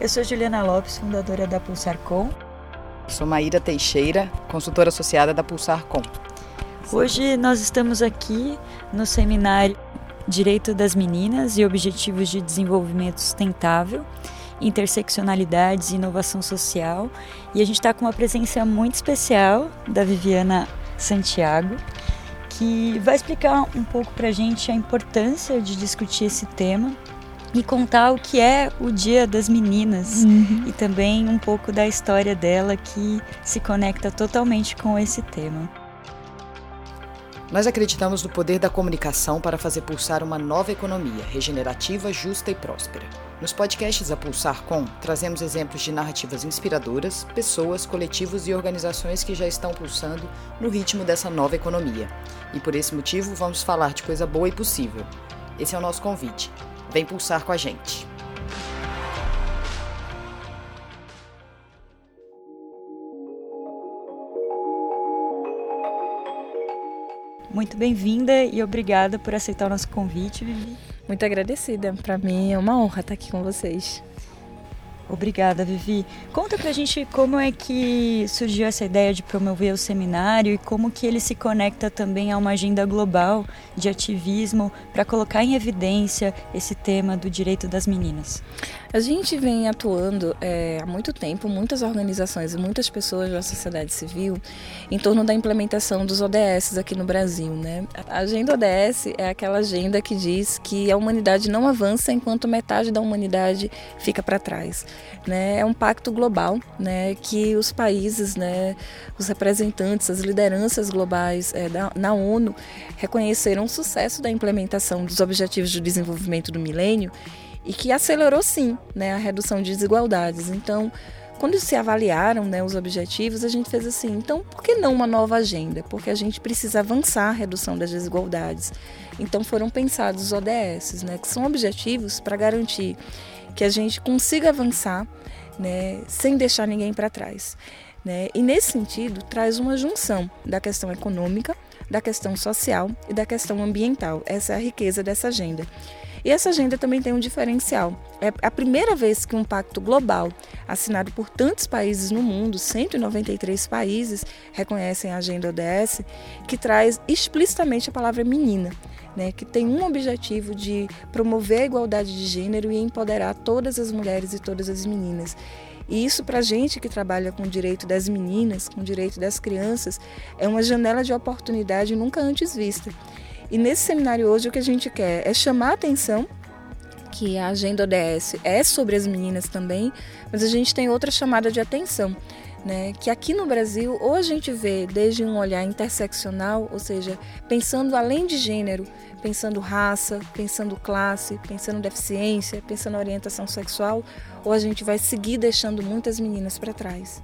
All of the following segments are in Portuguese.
Eu sou Juliana Lopes, fundadora da Pulsarcom. Sou Maíra Teixeira, consultora associada da Pulsarcom. Hoje nós estamos aqui no seminário Direito das Meninas e Objetivos de Desenvolvimento Sustentável, Interseccionalidades e Inovação Social. E a gente está com uma presença muito especial da Viviana Santiago, que vai explicar um pouco para a gente a importância de discutir esse tema e contar o que é o Dia das Meninas uhum. e também um pouco da história dela que se conecta totalmente com esse tema. Nós acreditamos no poder da comunicação para fazer pulsar uma nova economia regenerativa, justa e próspera. Nos podcasts A Pulsar Com, trazemos exemplos de narrativas inspiradoras, pessoas, coletivos e organizações que já estão pulsando no ritmo dessa nova economia. E por esse motivo, vamos falar de coisa boa e possível. Esse é o nosso convite. Vem pulsar com a gente. Muito bem-vinda e obrigada por aceitar o nosso convite, Vivi. Muito agradecida. Para mim é uma honra estar aqui com vocês. Obrigada, Vivi. Conta pra gente como é que surgiu essa ideia de promover o seminário e como que ele se conecta também a uma agenda global de ativismo para colocar em evidência esse tema do direito das meninas. A gente vem atuando é, há muito tempo, muitas organizações e muitas pessoas da sociedade civil, em torno da implementação dos ODS aqui no Brasil. Né? A agenda ODS é aquela agenda que diz que a humanidade não avança enquanto metade da humanidade fica para trás. Né? É um pacto global né, que os países, né, os representantes, as lideranças globais é, da, na ONU reconheceram o sucesso da implementação dos Objetivos de Desenvolvimento do Milênio e que acelerou sim né, a redução de desigualdades. Então, quando se avaliaram né, os objetivos, a gente fez assim: então por que não uma nova agenda? Porque a gente precisa avançar a redução das desigualdades. Então foram pensados os ODS, né, que são objetivos para garantir que a gente consiga avançar né, sem deixar ninguém para trás. Né? E nesse sentido, traz uma junção da questão econômica, da questão social e da questão ambiental. Essa é a riqueza dessa agenda. E essa agenda também tem um diferencial. É a primeira vez que um pacto global, assinado por tantos países no mundo, 193 países reconhecem a agenda ODS, que traz explicitamente a palavra menina. Né, que tem um objetivo de promover a igualdade de gênero e empoderar todas as mulheres e todas as meninas. E isso, para a gente que trabalha com o direito das meninas, com o direito das crianças, é uma janela de oportunidade nunca antes vista. E nesse seminário hoje o que a gente quer é chamar a atenção que a agenda ODS é sobre as meninas também, mas a gente tem outra chamada de atenção, né? Que aqui no Brasil ou a gente vê desde um olhar interseccional, ou seja, pensando além de gênero, pensando raça, pensando classe, pensando deficiência, pensando orientação sexual, ou a gente vai seguir deixando muitas meninas para trás.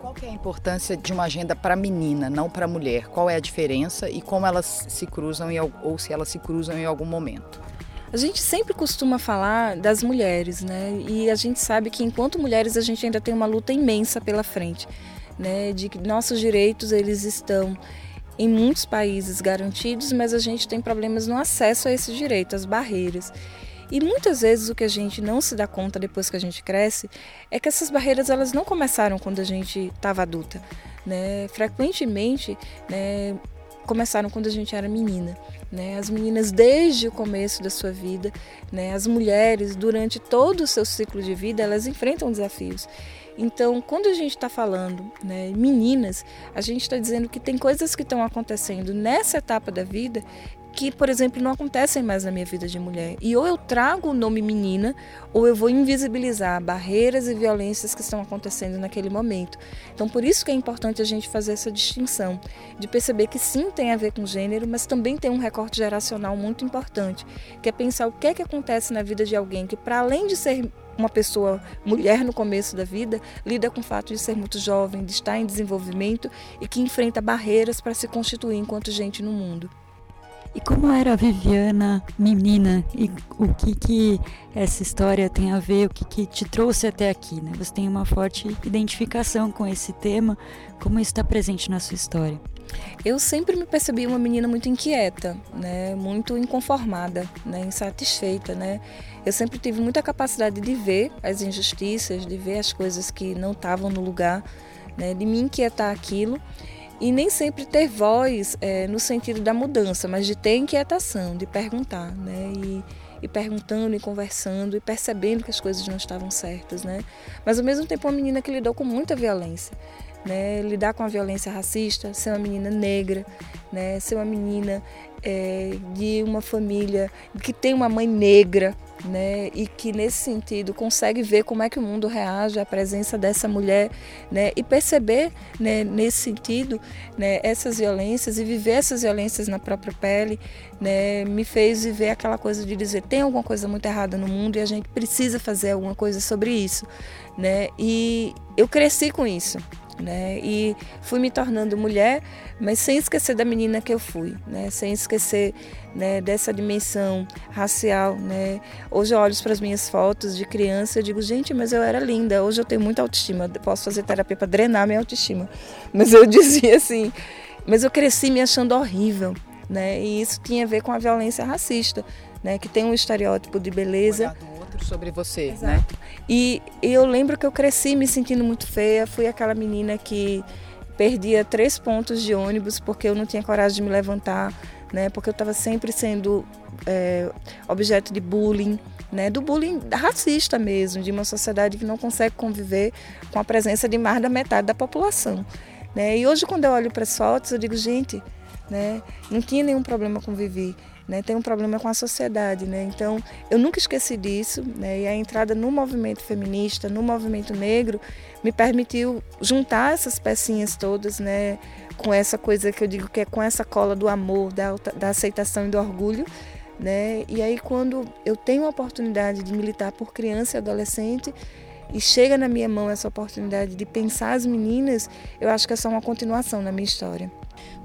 Qual é a importância de uma agenda para menina, não para mulher? Qual é a diferença e como elas se cruzam em, ou se elas se cruzam em algum momento? A gente sempre costuma falar das mulheres, né? E a gente sabe que enquanto mulheres a gente ainda tem uma luta imensa pela frente, né? De que nossos direitos eles estão em muitos países garantidos, mas a gente tem problemas no acesso a esse direito, as barreiras. E muitas vezes o que a gente não se dá conta depois que a gente cresce é que essas barreiras elas não começaram quando a gente estava adulta, né? Frequentemente, né, começaram quando a gente era menina. Né? As meninas desde o começo da sua vida, né? as mulheres durante todo o seu ciclo de vida, elas enfrentam desafios. Então, quando a gente está falando né, meninas, a gente está dizendo que tem coisas que estão acontecendo nessa etapa da vida que, por exemplo, não acontecem mais na minha vida de mulher. E ou eu trago o nome menina, ou eu vou invisibilizar barreiras e violências que estão acontecendo naquele momento. Então, por isso que é importante a gente fazer essa distinção, de perceber que sim tem a ver com gênero, mas também tem um recorte geracional muito importante, que é pensar o que é que acontece na vida de alguém que, para além de ser uma pessoa mulher no começo da vida lida com o fato de ser muito jovem, de estar em desenvolvimento e que enfrenta barreiras para se constituir enquanto gente no mundo. E como era a Viviana menina e o que que essa história tem a ver, o que que te trouxe até aqui, né? Você tem uma forte identificação com esse tema, como isso está presente na sua história? Eu sempre me percebi uma menina muito inquieta, né? Muito inconformada, né? Insatisfeita, né? Eu sempre tive muita capacidade de ver as injustiças, de ver as coisas que não estavam no lugar, né? De me inquietar aquilo e nem sempre ter voz é, no sentido da mudança, mas de ter inquietação, de perguntar, né? E, e perguntando e conversando e percebendo que as coisas não estavam certas, né? Mas ao mesmo tempo uma menina que lidou com muita violência, né? Lidar com a violência racista, ser uma menina negra, né? Ser uma menina é, de uma família que tem uma mãe negra, né, e que nesse sentido consegue ver como é que o mundo reage à presença dessa mulher, né, e perceber, né, nesse sentido, né, essas violências e viver essas violências na própria pele, né, me fez viver aquela coisa de dizer tem alguma coisa muito errada no mundo e a gente precisa fazer alguma coisa sobre isso, né, e eu cresci com isso, né? E fui me tornando mulher, mas sem esquecer da menina que eu fui, né? Sem esquecer né, dessa dimensão racial, né? Hoje eu olho para as minhas fotos de criança e digo, gente, mas eu era linda. Hoje eu tenho muita autoestima, posso fazer terapia para drenar minha autoestima. Mas eu dizia assim, mas eu cresci me achando horrível, né? E isso tinha a ver com a violência racista, né? Que tem um estereótipo de beleza sobre você, Exato. né? E eu lembro que eu cresci me sentindo muito feia. Fui aquela menina que perdia três pontos de ônibus porque eu não tinha coragem de me levantar, né? Porque eu estava sempre sendo é, objeto de bullying, né? Do bullying racista mesmo, de uma sociedade que não consegue conviver com a presença de mais da metade da população, né? E hoje quando eu olho para as fotos eu digo, gente, né? Não tinha nenhum problema com viver né, tem um problema com a sociedade. Né? Então, eu nunca esqueci disso. Né? E a entrada no movimento feminista, no movimento negro, me permitiu juntar essas pecinhas todas, né, com essa coisa que eu digo que é com essa cola do amor, da, da aceitação e do orgulho. Né? E aí, quando eu tenho a oportunidade de militar por criança e adolescente, e chega na minha mão essa oportunidade de pensar as meninas, eu acho que é só uma continuação na minha história.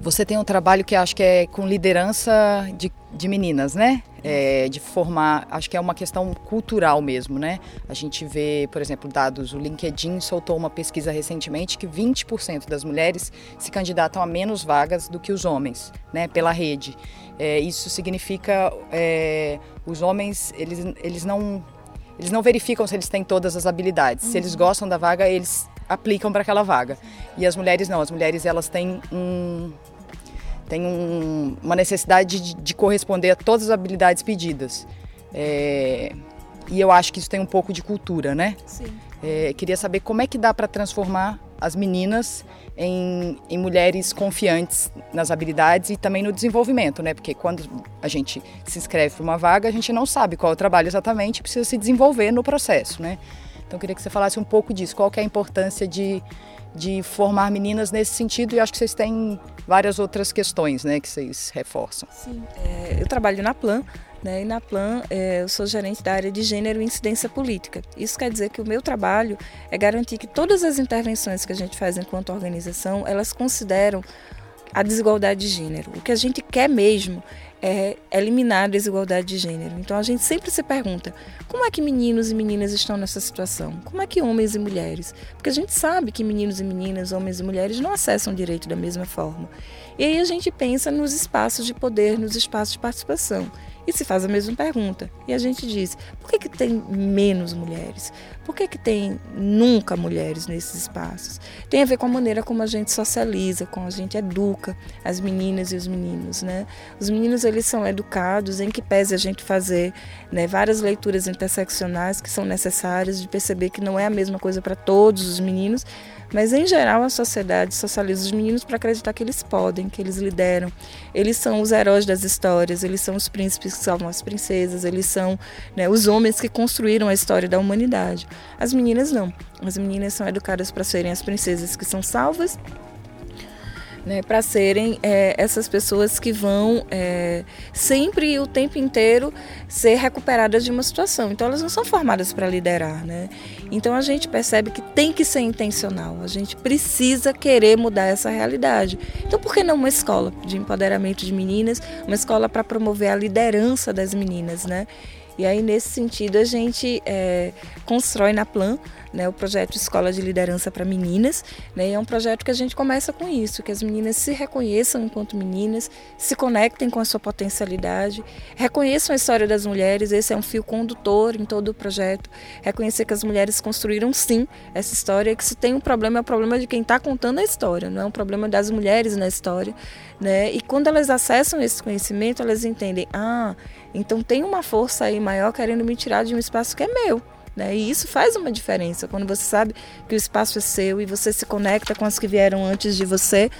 Você tem um trabalho que acho que é com liderança de, de meninas, né? É, de formar, acho que é uma questão cultural mesmo, né? A gente vê, por exemplo, dados, o LinkedIn soltou uma pesquisa recentemente que 20% das mulheres se candidatam a menos vagas do que os homens, né? Pela rede. É, isso significa é, os homens, eles, eles não eles não verificam se eles têm todas as habilidades. Uhum. Se eles gostam da vaga, eles aplicam para aquela vaga. E as mulheres não, as mulheres elas têm um têm um, uma necessidade de, de, corresponder a todas as habilidades pedidas. É, e eu acho que isso tem um pouco de cultura, né? Sim. É, queria saber como é que dá para transformar as meninas em, em, mulheres confiantes nas habilidades e também no desenvolvimento, né? Porque quando a gente se inscreve para uma vaga, a gente não sabe qual é o trabalho exatamente, precisa se desenvolver no processo, né? Então, eu queria que você falasse um pouco disso. Qual que é a importância de, de formar meninas nesse sentido? E acho que vocês têm várias outras questões né, que vocês reforçam. Sim, é, eu trabalho na Plan. Né, e na Plan, é, eu sou gerente da área de gênero e incidência política. Isso quer dizer que o meu trabalho é garantir que todas as intervenções que a gente faz enquanto organização, elas consideram a desigualdade de gênero. O que a gente quer mesmo é eliminar a desigualdade de gênero. Então a gente sempre se pergunta: como é que meninos e meninas estão nessa situação? Como é que homens e mulheres? Porque a gente sabe que meninos e meninas, homens e mulheres não acessam o direito da mesma forma. E aí a gente pensa nos espaços de poder, nos espaços de participação e se faz a mesma pergunta. E a gente diz: por que, que tem menos mulheres? Por que, que tem nunca mulheres nesses espaços? Tem a ver com a maneira como a gente socializa, como a gente educa as meninas e os meninos. Né? Os meninos eles são educados em que pese a gente fazer né, várias leituras interseccionais que são necessárias de perceber que não é a mesma coisa para todos os meninos, mas em geral a sociedade socializa os meninos para acreditar que eles podem, que eles lideram. Eles são os heróis das histórias, eles são os príncipes que salvam as princesas, eles são né, os homens que construíram a história da humanidade. As meninas não. As meninas são educadas para serem as princesas que são salvas né, para serem é, essas pessoas que vão é, sempre e o tempo inteiro ser recuperadas de uma situação. Então elas não são formadas para liderar, né? Então a gente percebe que tem que ser intencional. A gente precisa querer mudar essa realidade. Então por que não uma escola de empoderamento de meninas, uma escola para promover a liderança das meninas, né? E aí nesse sentido a gente é, constrói na Plan né, o projeto Escola de Liderança para Meninas. Né, é um projeto que a gente começa com isso, que as meninas se reconheçam enquanto meninas, se conectem com a sua potencialidade, reconheçam a história das mulheres, esse é um fio condutor em todo o projeto. Reconhecer que as mulheres construíram sim essa história, que se tem um problema, é o problema de quem está contando a história, não é um problema das mulheres na história. Né? E quando elas acessam esse conhecimento, elas entendem, ah, então tem uma força aí maior querendo me tirar de um espaço que é meu. Né? E isso faz uma diferença quando você sabe que o espaço é seu e você se conecta com as que vieram antes de você.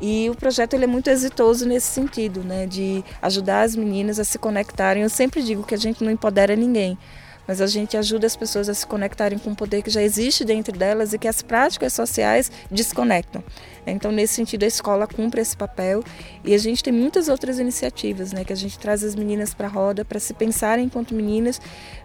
E o projeto ele é muito exitoso nesse sentido, né? de ajudar as meninas a se conectarem. Eu sempre digo que a gente não empodera ninguém, mas a gente ajuda as pessoas a se conectarem com o poder que já existe dentro delas e que as práticas sociais desconectam. Então, nesse sentido, a escola cumpre esse papel e a gente tem muitas outras iniciativas, né, que a gente traz as meninas para a roda para se pensarem enquanto meninas,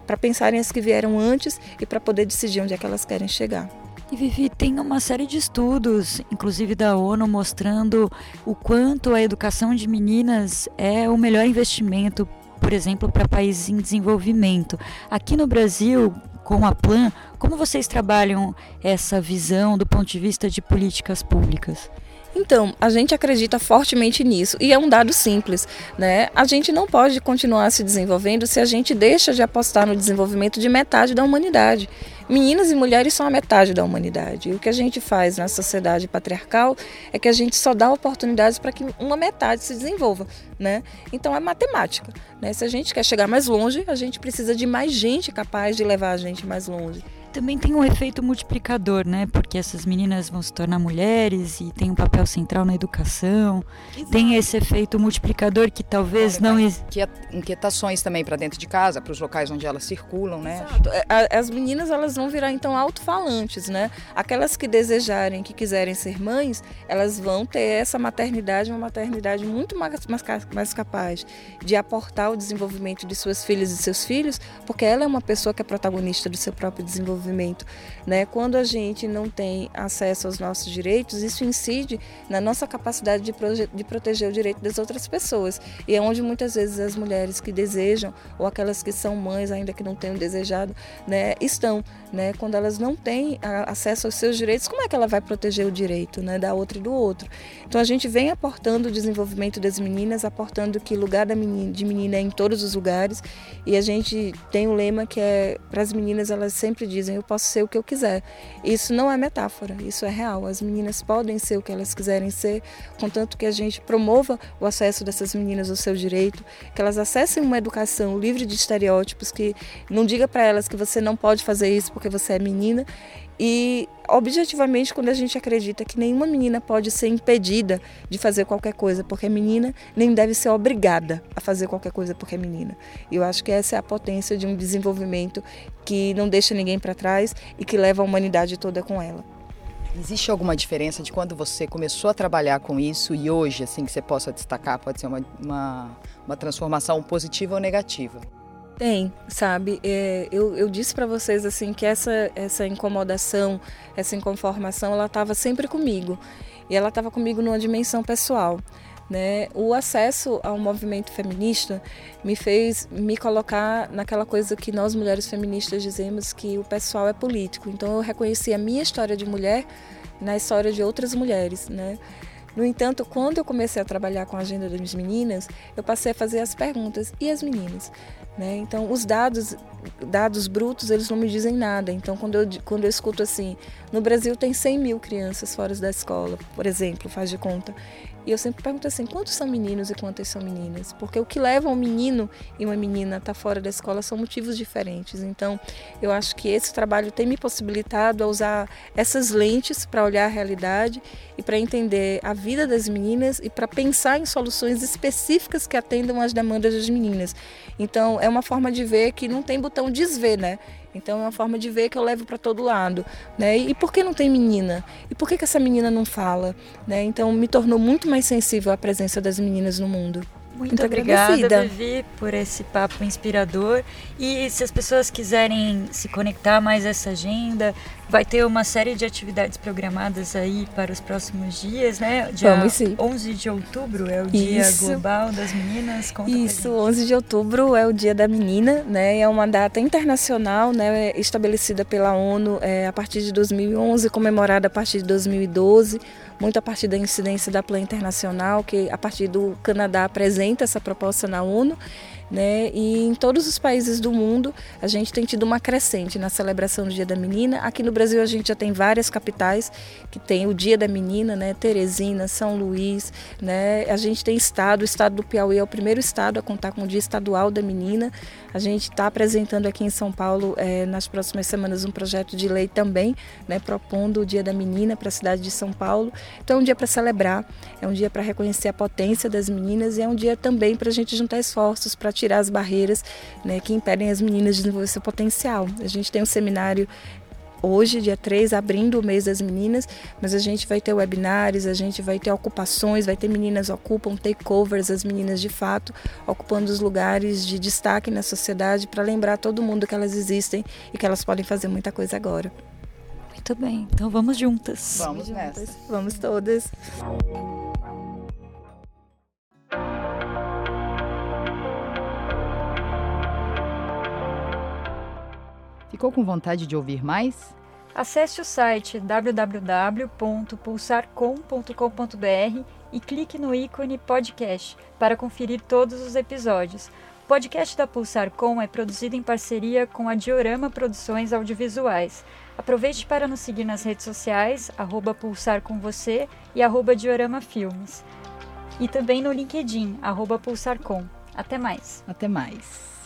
para pensarem as que vieram antes e para poder decidir onde é que elas querem chegar. E Vivi, tem uma série de estudos, inclusive da ONU, mostrando o quanto a educação de meninas é o melhor investimento por exemplo, para países em desenvolvimento. Aqui no Brasil, com a Plan, como vocês trabalham essa visão do ponto de vista de políticas públicas? Então, a gente acredita fortemente nisso e é um dado simples, né? A gente não pode continuar se desenvolvendo se a gente deixa de apostar no desenvolvimento de metade da humanidade. Meninas e mulheres são a metade da humanidade. E o que a gente faz na sociedade patriarcal é que a gente só dá oportunidades para que uma metade se desenvolva, né? Então é matemática, né? Se a gente quer chegar mais longe, a gente precisa de mais gente capaz de levar a gente mais longe. Também tem um efeito multiplicador, né? Porque essas meninas vão se tornar mulheres e tem um papel central na educação. Exato. Tem esse efeito multiplicador que talvez não. Inquietações também para dentro de casa, para os locais onde elas circulam, né? Exato. É, as meninas elas vão virar então alto-falantes, né? Aquelas que desejarem, que quiserem ser mães, elas vão ter essa maternidade, uma maternidade muito mais, mais, mais capaz de aportar o desenvolvimento de suas filhas e seus filhos, porque ela é uma pessoa que é protagonista do seu próprio desenvolvimento desenvolvimento. Né? Quando a gente não tem acesso aos nossos direitos, isso incide na nossa capacidade de, de proteger o direito das outras pessoas. E é onde muitas vezes as mulheres que desejam, ou aquelas que são mães ainda que não tenham desejado, né, estão. Né? Quando elas não têm acesso aos seus direitos, como é que ela vai proteger o direito né, da outra e do outro? Então a gente vem aportando o desenvolvimento das meninas, aportando que lugar da menina, de menina é em todos os lugares. E a gente tem um lema que é para as meninas, elas sempre dizem dizem eu posso ser o que eu quiser. Isso não é metáfora, isso é real. As meninas podem ser o que elas quiserem ser, contanto que a gente promova o acesso dessas meninas ao seu direito, que elas acessem uma educação livre de estereótipos, que não diga para elas que você não pode fazer isso porque você é menina e objetivamente, quando a gente acredita que nenhuma menina pode ser impedida de fazer qualquer coisa porque é menina, nem deve ser obrigada a fazer qualquer coisa porque é menina. E eu acho que essa é a potência de um desenvolvimento que não deixa ninguém para trás e que leva a humanidade toda com ela. Existe alguma diferença de quando você começou a trabalhar com isso e hoje, assim, que você possa destacar? Pode ser uma, uma, uma transformação positiva ou negativa? Tem, sabe? É, eu, eu disse para vocês assim que essa, essa incomodação, essa inconformação, ela estava sempre comigo. E ela estava comigo numa dimensão pessoal. Né? O acesso ao movimento feminista me fez me colocar naquela coisa que nós mulheres feministas dizemos que o pessoal é político. Então eu reconheci a minha história de mulher na história de outras mulheres, né? No entanto, quando eu comecei a trabalhar com a agenda das meninas, eu passei a fazer as perguntas: e as meninas? Né? Então, os dados, dados brutos, eles não me dizem nada. Então, quando eu, quando eu escuto assim, no Brasil tem 100 mil crianças fora da escola, por exemplo, faz de conta. E eu sempre pergunto assim, quantos são meninos e quantas são meninas? Porque o que leva um menino e uma menina a estar fora da escola são motivos diferentes. Então, eu acho que esse trabalho tem me possibilitado a usar essas lentes para olhar a realidade e para entender a vida das meninas e para pensar em soluções específicas que atendam às demandas das meninas. Então, é uma forma de ver que não tem botão desver, né? Então é uma forma de ver que eu levo para todo lado, né? E por que não tem menina? E por que, que essa menina não fala, né? Então me tornou muito mais sensível à presença das meninas no mundo. Muito, Muito obrigada, Vivi, por esse papo inspirador. E se as pessoas quiserem se conectar mais a essa agenda, vai ter uma série de atividades programadas aí para os próximos dias, né? Dia Vamos sim. 11 de outubro é o Dia Isso. Global das Meninas. Conta Isso, 11 de outubro é o Dia da Menina, né? É uma data internacional, né? Estabelecida pela ONU é, a partir de 2011, comemorada a partir de 2012 muito a partir da incidência da Plan Internacional, que a partir do Canadá apresenta essa proposta na ONU né? E em todos os países do mundo a gente tem tido uma crescente na celebração do Dia da Menina. Aqui no Brasil a gente já tem várias capitais que tem o Dia da Menina, né? Teresina, São Luís, né? A gente tem estado, o estado do Piauí é o primeiro estado a contar com o Dia Estadual da Menina. A gente está apresentando aqui em São Paulo é, nas próximas semanas um projeto de lei também, né? Propondo o Dia da Menina para a cidade de São Paulo. Então é um dia para celebrar, é um dia para reconhecer a potência das meninas e é um dia também para a gente juntar esforços para tirar as barreiras né, que impedem as meninas de desenvolver seu potencial. A gente tem um seminário hoje, dia 3, abrindo o mês das meninas, mas a gente vai ter webinários, a gente vai ter ocupações, vai ter meninas ocupam takeovers, as meninas de fato ocupando os lugares de destaque na sociedade para lembrar todo mundo que elas existem e que elas podem fazer muita coisa agora. Muito bem, então vamos juntas. Vamos, vamos juntas. Vamos todas. Ficou com vontade de ouvir mais? Acesse o site www.pulsarcom.com.br e clique no ícone podcast para conferir todos os episódios. O podcast da Pulsarcom é produzido em parceria com a Diorama Produções Audiovisuais. Aproveite para nos seguir nas redes sociais, arroba Pulsar com você e arroba Diorama Filmes. E também no LinkedIn, arroba Pulsarcom. Até mais. Até mais.